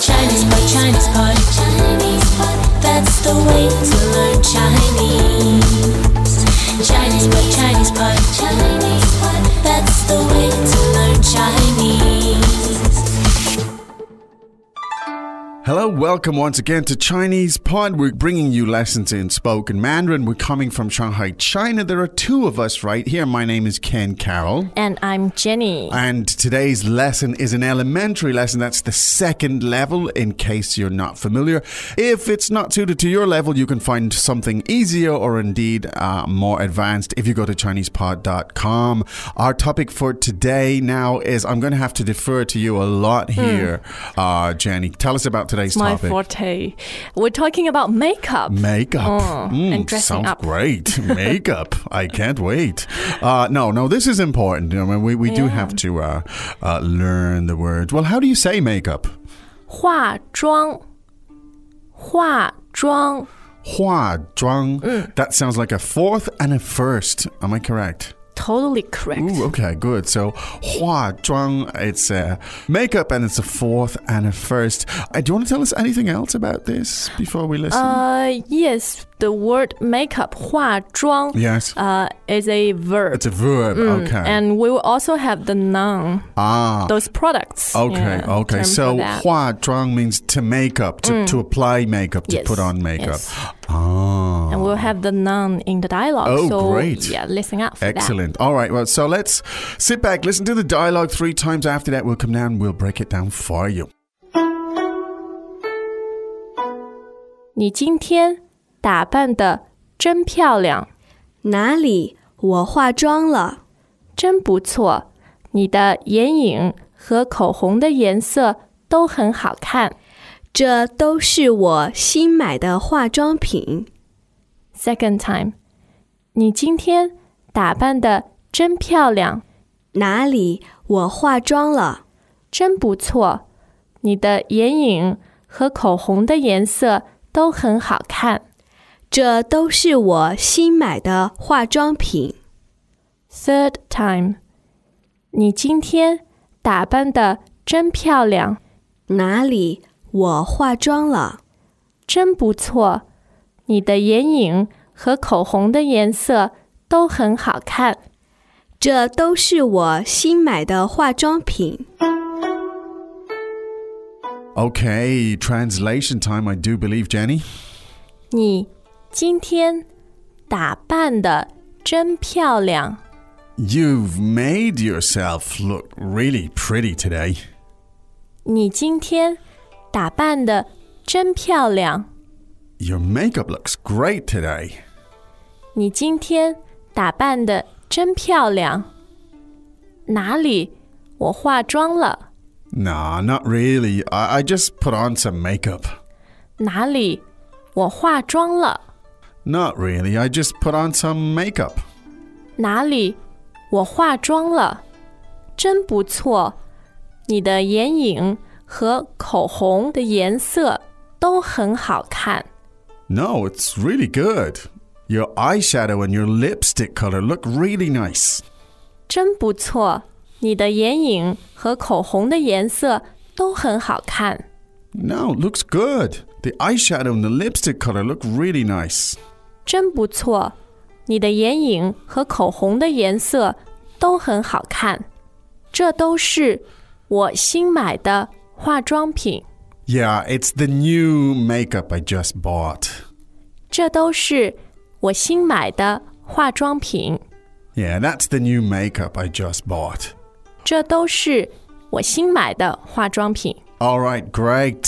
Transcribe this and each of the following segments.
Chinese Pod, Chinese Pod, Chinese Pod. That's the way to learn Chinese. Chinese Pod, Chinese pot, Chinese Hello, welcome once again to Chinese Pod. We're bringing you lessons in spoken Mandarin. We're coming from Shanghai, China. There are two of us right here. My name is Ken Carroll. And I'm Jenny. And today's lesson is an elementary lesson. That's the second level, in case you're not familiar. If it's not suited to your level, you can find something easier or indeed uh, more advanced if you go to ChinesePod.com. Our topic for today now is I'm going to have to defer to you a lot here, uh, Jenny. Tell us about today's My topic. forte. We're talking about makeup. Makeup. Oh, Mm, and dressing sounds up. great. Makeup. I can't wait. Uh, no, no, this is important. I mean, we, we do Yeah. have to uh, uh, learn the words. Well, how do you say makeup? 化妆，化妆， Hua zhuang. Mm. That sounds like a fourth and a first. Am I correct? Totally correct. Ooh, okay, good. So, hua zhuang, it's a makeup and it's a fourth and a first. Uh, do you want to tell us anything else about this before we listen? Uh, yes, the word makeup, 化妆, yes. uh, is a verb. it's a verb. okay. Mm, And we will also have the noun, ah. those products. Okay, yeah, okay. term for So that. Mm. hua zhuang means to make up, to, to apply makeup, to Yes, put on makeup. yes. Ah. and we'll have the noun in the dialogue. Oh, so, great. Yeah, listen out for that. Excellent. All right. Well, so let's sit back, listen to the dialogue three times. After that, we'll come down and we'll break it down for you. 你今天 打扮的真漂亮，哪里？我化妆了。真不错。你的眼影和口红的颜色都很好看。这都是我新买的化妆品。Second time，你今天打扮的真漂亮，哪里？我化妆了。真不错。你的眼影和口红的颜色都很好看。这都是我新买的化妆品。Third time，你今天打扮的真漂亮，哪里？我化妆了。真不错。你的眼影和口红的颜色都很好看。这都是我新买的化妆品。Okay, translation time, I do believe, Jenny. 你今天打扮的真漂亮。 You've made yourself look really pretty today. 你今天打扮的真漂亮。 Your makeup looks great today. 你今天打扮的真漂亮。哪里？我化妆了。 Nah, not really. I, I just put on some makeup. 哪里？我化妆了。 Not really. I just put on some makeup. 哪里？我化妆了。真不错。你的眼影和口红的颜色都很好看。 No, it's really good. Your eyeshadow and your lipstick color look really nice. 真不错，你的眼影和口红的颜色都很好看。 No, it looks good. The eyeshadow and the lipstick color look really nice. 真不错，你的眼影和口红的颜色都很好看。这都是我新买的化妆品。 Yeah, it's the new makeup I just bought. 这都是我新买的化妆品。 Yeah, that's the new makeup I just bought. 这都是我新买的化妆品。 All right, great.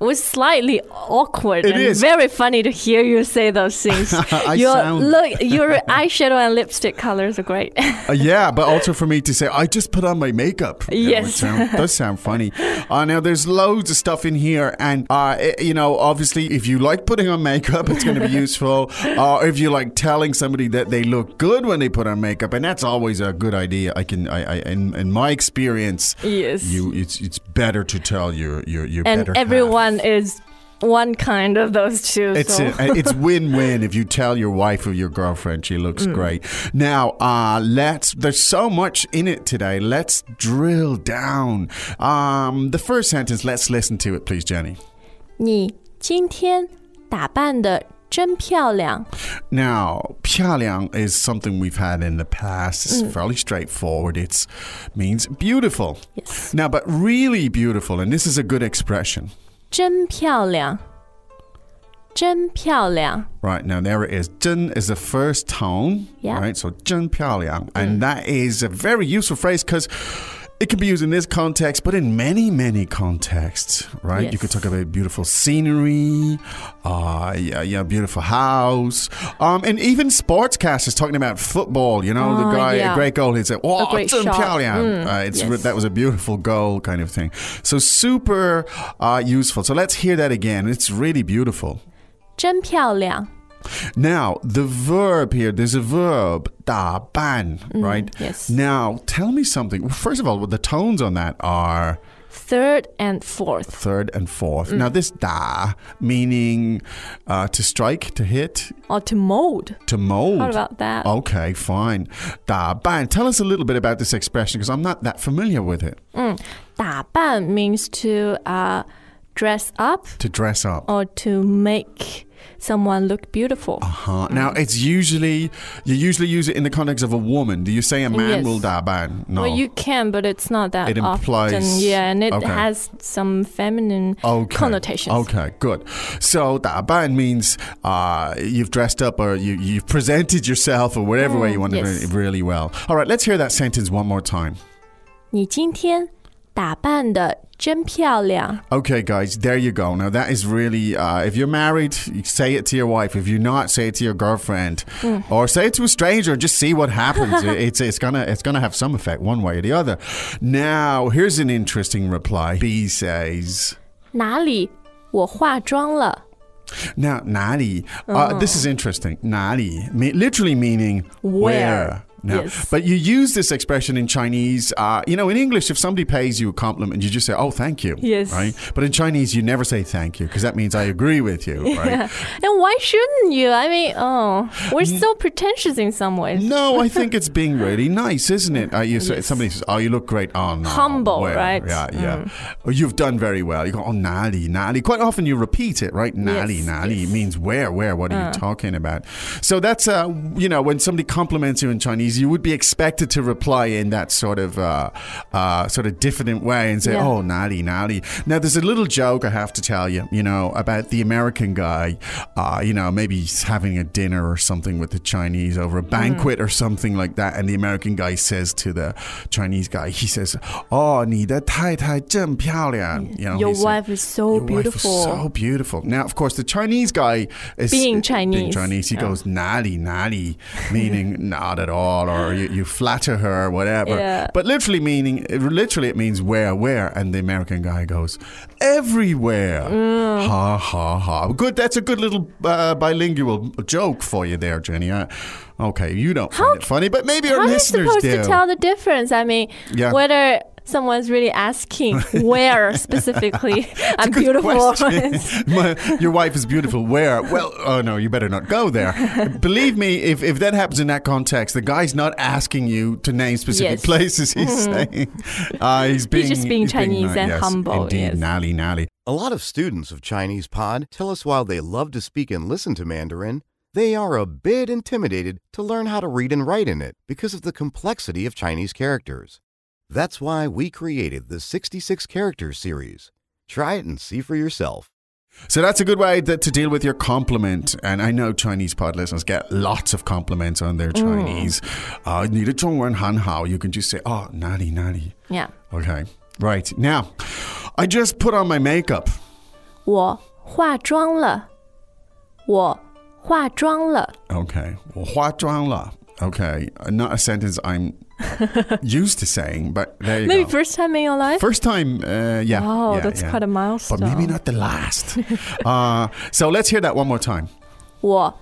It was slightly awkward It and is. very funny to hear you say those things. Your sound- look, your eyeshadow and lipstick colors are great. Uh, yeah, but also for me to say, I just put on my makeup. Yes. sound- does sound funny. Uh, now, there's loads of stuff in here. And, uh, it- you know, obviously, if you like putting on makeup, it's going to be useful. Or if you like telling somebody that they look good when they put on makeup, and that's always a good idea. I can, I, I in, in my experience, yes. you it's it's better to tell your your your and better half everyone is one kind of those two. It's so. a, it's win-win if you tell your wife or your girlfriend she looks Mm. great. Now, uh, let's. There's so much in it today. Let's drill down. Um, the first sentence. Let's listen to it, please, Jenny. 你今天打扮的真漂亮。 Now, 漂亮 is something we've had in the past. It's Mm. fairly straightforward. It means beautiful. Yes. Now, but really beautiful, and this is a good expression. 真漂亮，真漂亮。 Right now, there it is. 真 is the first tone. Yeah. Right. So 真漂亮, and that is a very useful phrase because it can be used in this context, but in many, many contexts. Right. You Yes. could talk about beautiful scenery, uh, yeah, yeah, beautiful house, um, and even sportscasters talking about football. You know, the Oh, guy, yeah. a great goal, he'd say, "Oh, great 真 shot. 漂亮." Mm, Uh, it's yes. that was a beautiful goal, kind of thing. So super uh, useful. So let's hear that again. It's really beautiful. 真漂亮。 now, the verb here, there's a verb, da ban, mm, right? Yes. Now, tell me something. First of all, the tones on that are third and fourth. Third and fourth. Mm. Now, this da meaning uh, to strike, to hit, or to mold. To mold. How about that? Okay, fine. Da ban. Tell us a little bit about this expression because I'm not that familiar with it. Mm. Da ban means to uh, dress up, to dress up, or to make someone look beautiful. Huh. Now, it's usually, you usually use it in the context of a woman. Do you say a man Yes. will 打扮? No. Well, you can, but it's not that It implies- often. Yeah, and it okay. has some feminine okay. connotations. Okay, good. So 打扮 means uh, you've dressed up or you, you've presented yourself or whatever way you want to Mm, yes. do it really well. All right, let's hear that sentence one more time. 你今天打扮的 真漂亮。 Okay, guys, there you go. Now that is really, uh, if you're married, you say it to your wife. If you're not, say it to your girlfriend, Mm. or say it to a stranger. and Just see what happens. It- it's it's gonna it's gonna have some effect one way or the other. Now here's an interesting reply. B says. 哪里？我化妆了。 Now, nari. Uh, this is interesting. Nari, me- literally meaning where. Where. Now, Yes. But you use this expression in Chinese. Uh, you know, in English, if somebody pays you a compliment, you just say, "Oh, thank you." Yes. Right. But in Chinese, you never say "thank you" because that means I agree with you. Right. And why shouldn't you? I mean, oh, we're so pretentious in some ways. No, I think it's being really nice, isn't it? Uh, you say, Yes. Somebody says, "Oh, you look great." Oh, no, Humble, where? right? Mm. Yeah, yeah. Or you've done very well. You go, "Oh, nali, nali." Quite often you repeat it, right? Nali, Yes, nali yes. means where, where. What are you talking about? So that's uh, you know, when somebody compliments you in Chinese, you would be expected to reply in that sort of uh, uh, sort of diffident way and say, Yeah. "Oh, nali, nali." Now, there's a little joke I have to tell you, you know, about the American guy. Uh, you know, maybe he's having a dinner or something with the Chinese over a banquet or something like that, and the American guy says to the Chinese guy, he says, "Oh, 你的太太真漂亮." You know, Your he said, wife is so your wife is beautiful. so beautiful. Now, of course, the Chinese guy is Being Being Chinese. Chinese, he Yeah. goes nali nali, meaning not at all, or you, you flatter her, or whatever. Yeah. But literally meaning, literally it means where, where, and the American guy goes everywhere. Mm. Ha ha ha. Good. That's a good little uh, bilingual joke for you there, Jenny. Uh, okay, you don't find it funny, but maybe our How are you supposed do. to tell the difference? I mean, Yeah. whether someone's really asking where specifically I'm beautiful. question. My- your wife is beautiful. Where? Well, oh no, you better not go there. Believe me, if, if that happens in that context, the guy's not asking you to name specific Yes. places. He's saying uh, he's being just being he's Chinese and yes, humble, Indeed, yes. nally nally. A lot of students of Chinese Pod tell us while they love to speak and listen to Mandarin, they are a bit intimidated to learn how to read and write in it because of the complexity of Chinese characters. That's why we created the 66 Characters series. Try it and see for yourself. So that's a good way that, to deal with your compliment. And I know Chinese pod listeners get lots of compliments on their Chinese. Uh, 你的中文很好. You can just say, oh, nali nali. yeah. Okay, right. Now, I just put on my makeup. 我化妆了。我化妆了。 Okay. 我化妆了. Okay. Uh, Not a sentence I'm used to saying, but there you Maybe go. first time in your life? First time, uh, yeah. Oh, yeah, that's yeah. quite a milestone. But maybe not the last. uh, so let's hear that one more time. 我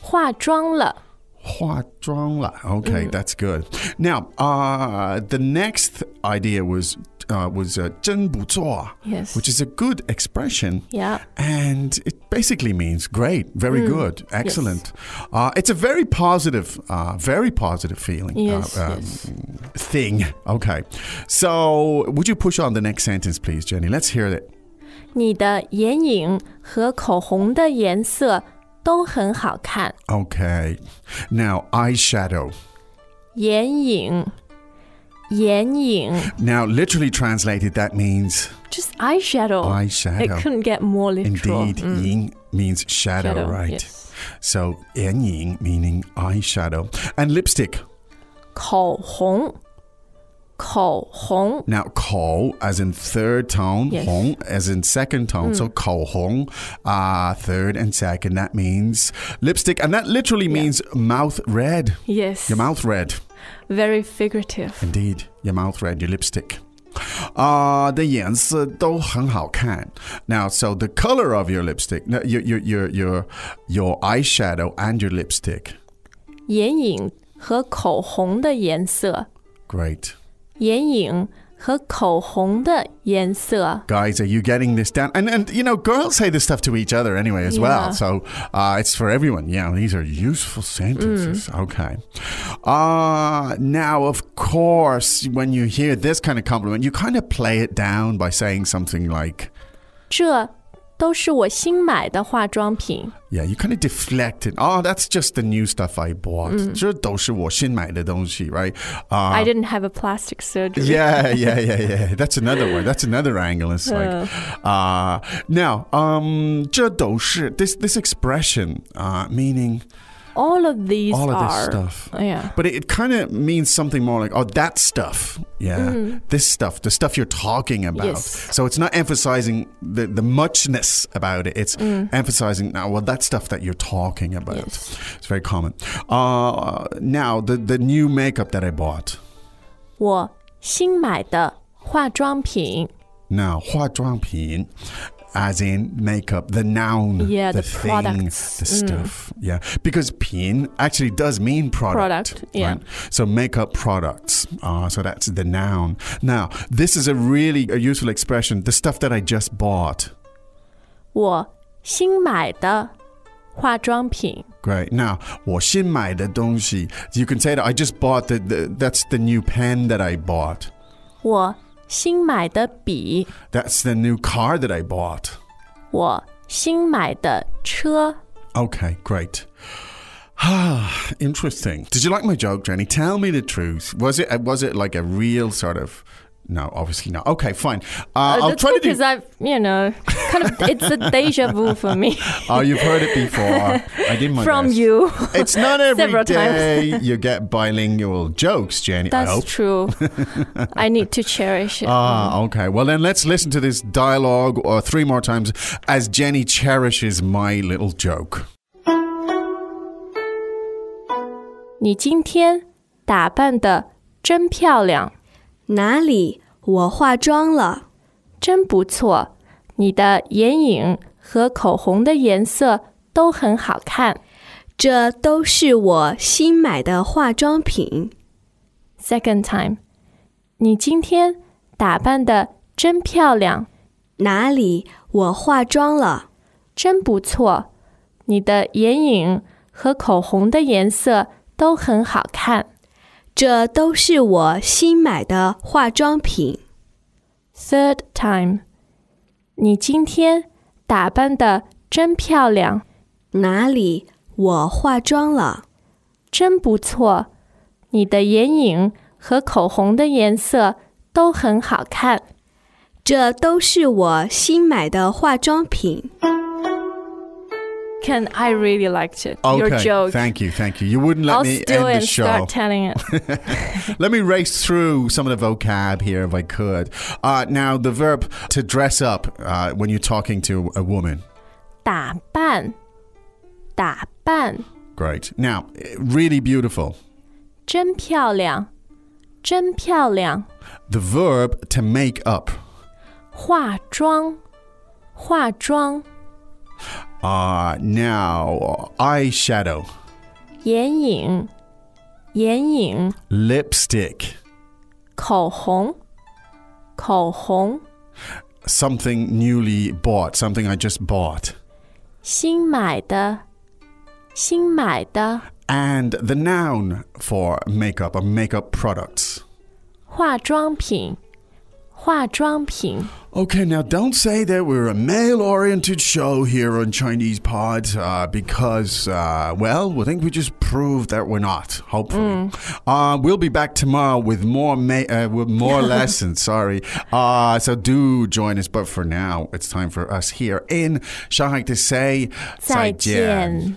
化妆了。化妆了. Okay, Mm. that's good. Now, uh, the next idea was uh, was uh, 真不错, Yes. which is a good expression. Yeah. And it basically means great, very good, excellent. Uh, it's a very positive, uh, very positive feeling. Yes, uh, um, yes. Thing. Okay. So, would you push on the next sentence, please, Jenny? Let's hear it. 你的眼影和口红的颜色都很好看。 Okay. Now, eyeshadow. 眼影， 眼影 Now, literally translated, that means ，just eyeshadow. eyeshadow. It couldn't get more literal. Indeed, ying means shadow, Shadow, right? yes. So, 眼影 meaning eyeshadow. And lipstick. 口红，口红 Now, 口 as in third tone, Yes. 红 as in second tone. So, 口红, uh, third and second. That means lipstick. And that literally means mouth red. Yes. Your mouth red. Very figurative. Indeed, your mouth red, your lipstick. Uh, 的颜色都很好看. Now, so the color of your lipstick, no, your, your, your, your, your eyeshadow and your lipstick. 眼影和口红的颜色， Great. 眼影 和口红的颜色。 Guys, are you getting this down? And, and you know, girls say this stuff to each other anyway as well. Yeah. So uh, it's for everyone. Yeah, these are useful sentences. Okay. Uh, now, of course, when you hear this kind of compliment, you kind of play it down by saying something like, 这 都是我新买的化妆品。 Yeah, you kind of deflect it. Oh, that's just the new stuff I bought. 这都是我新买的东西, right? Uh, I didn't have a plastic surgery. yeah, yeah, yeah, yeah. That's another one. That's another angle. It's like, uh, now, um, 这都是 this this expression, uh, meaning All of these all of this are. stuff. Yeah. But it, it kind of means something more like, oh, that stuff. Yeah. This stuff, the stuff you're talking about. Yes. So it's not emphasizing the, the muchness about it. It's emphasizing, now, well, that stuff that you're talking about. Yes. It's very common. Uh, now, the, the new makeup that I bought. 我新买的化妆品。 Now, 化妆品 as in makeup, the noun, Yeah, the, the thing, products. the Mm. stuff. Yeah, because pin actually does mean product. Product, yeah. right? So makeup products. Uh, so that's the noun. Now, this is a really a useful expression. The stuff that I just bought. 我新买的化妆品。 Great. Now, 我新买的东西. You can say that I just bought the, the that's the new pen that I bought. 我 新买的笔。 That's the new car that I bought. 我新买的车。 Okay, great. Ah, interesting. Did you like my joke, Jenny? Tell me the truth. Was it was it like a real sort of? No, obviously not. Okay, fine. Uh, I'll that's try to do. because I've, you know, kind of, it's a deja vu for me Oh, you've heard it before. I did my from best. you. It's not every Several times. day you get bilingual jokes, Jenny. I That's hope. true. I need to cherish it. Ah, okay. Well, then let's listen to this dialogue or three more times as Jenny cherishes my little joke. 你今天打扮的真漂亮， 哪里？我化妆了。真不错。你的眼影和口红的颜色都很好看。这都是我新买的化妆品。Second time，你今天打扮的真漂亮，哪里？我化妆了。真不错。你的眼影和口红的颜色都很好看。这都是我新买的化妆品。Third time，你今天打扮的真漂亮，哪里？我化妆了。真不错。你的眼影和口红的颜色都很好看。这都是我新买的化妆品。Ken, I really liked it. Okay. Your joke. Thank you, thank you. You wouldn't let I'll me steal end it the and show. start telling it. Let me race through some of the vocab here if I could. Uh, now, the verb to dress up uh, when you're talking to a woman. 打扮，打扮， Great. Now, really beautiful. 真漂亮，真漂亮。 The verb to make up. 化妆，化妆， Uh, now, eyeshadow, 眼影，眼影， lipstick, 口红， 口红， something newly bought, something I just bought. 新买的，新买的 And the noun for makeup or makeup products. 化妆品， 化妆品。 Okay, now don't say that we're a male oriented show here on Chinese Pod uh, because, uh, well, we think we just proved that we're not, hopefully. Uh, we'll be back tomorrow with more ma- uh, with more lessons, sorry. Uh, so do join us, but for now, it's time for us here in Shanghai to say 再见。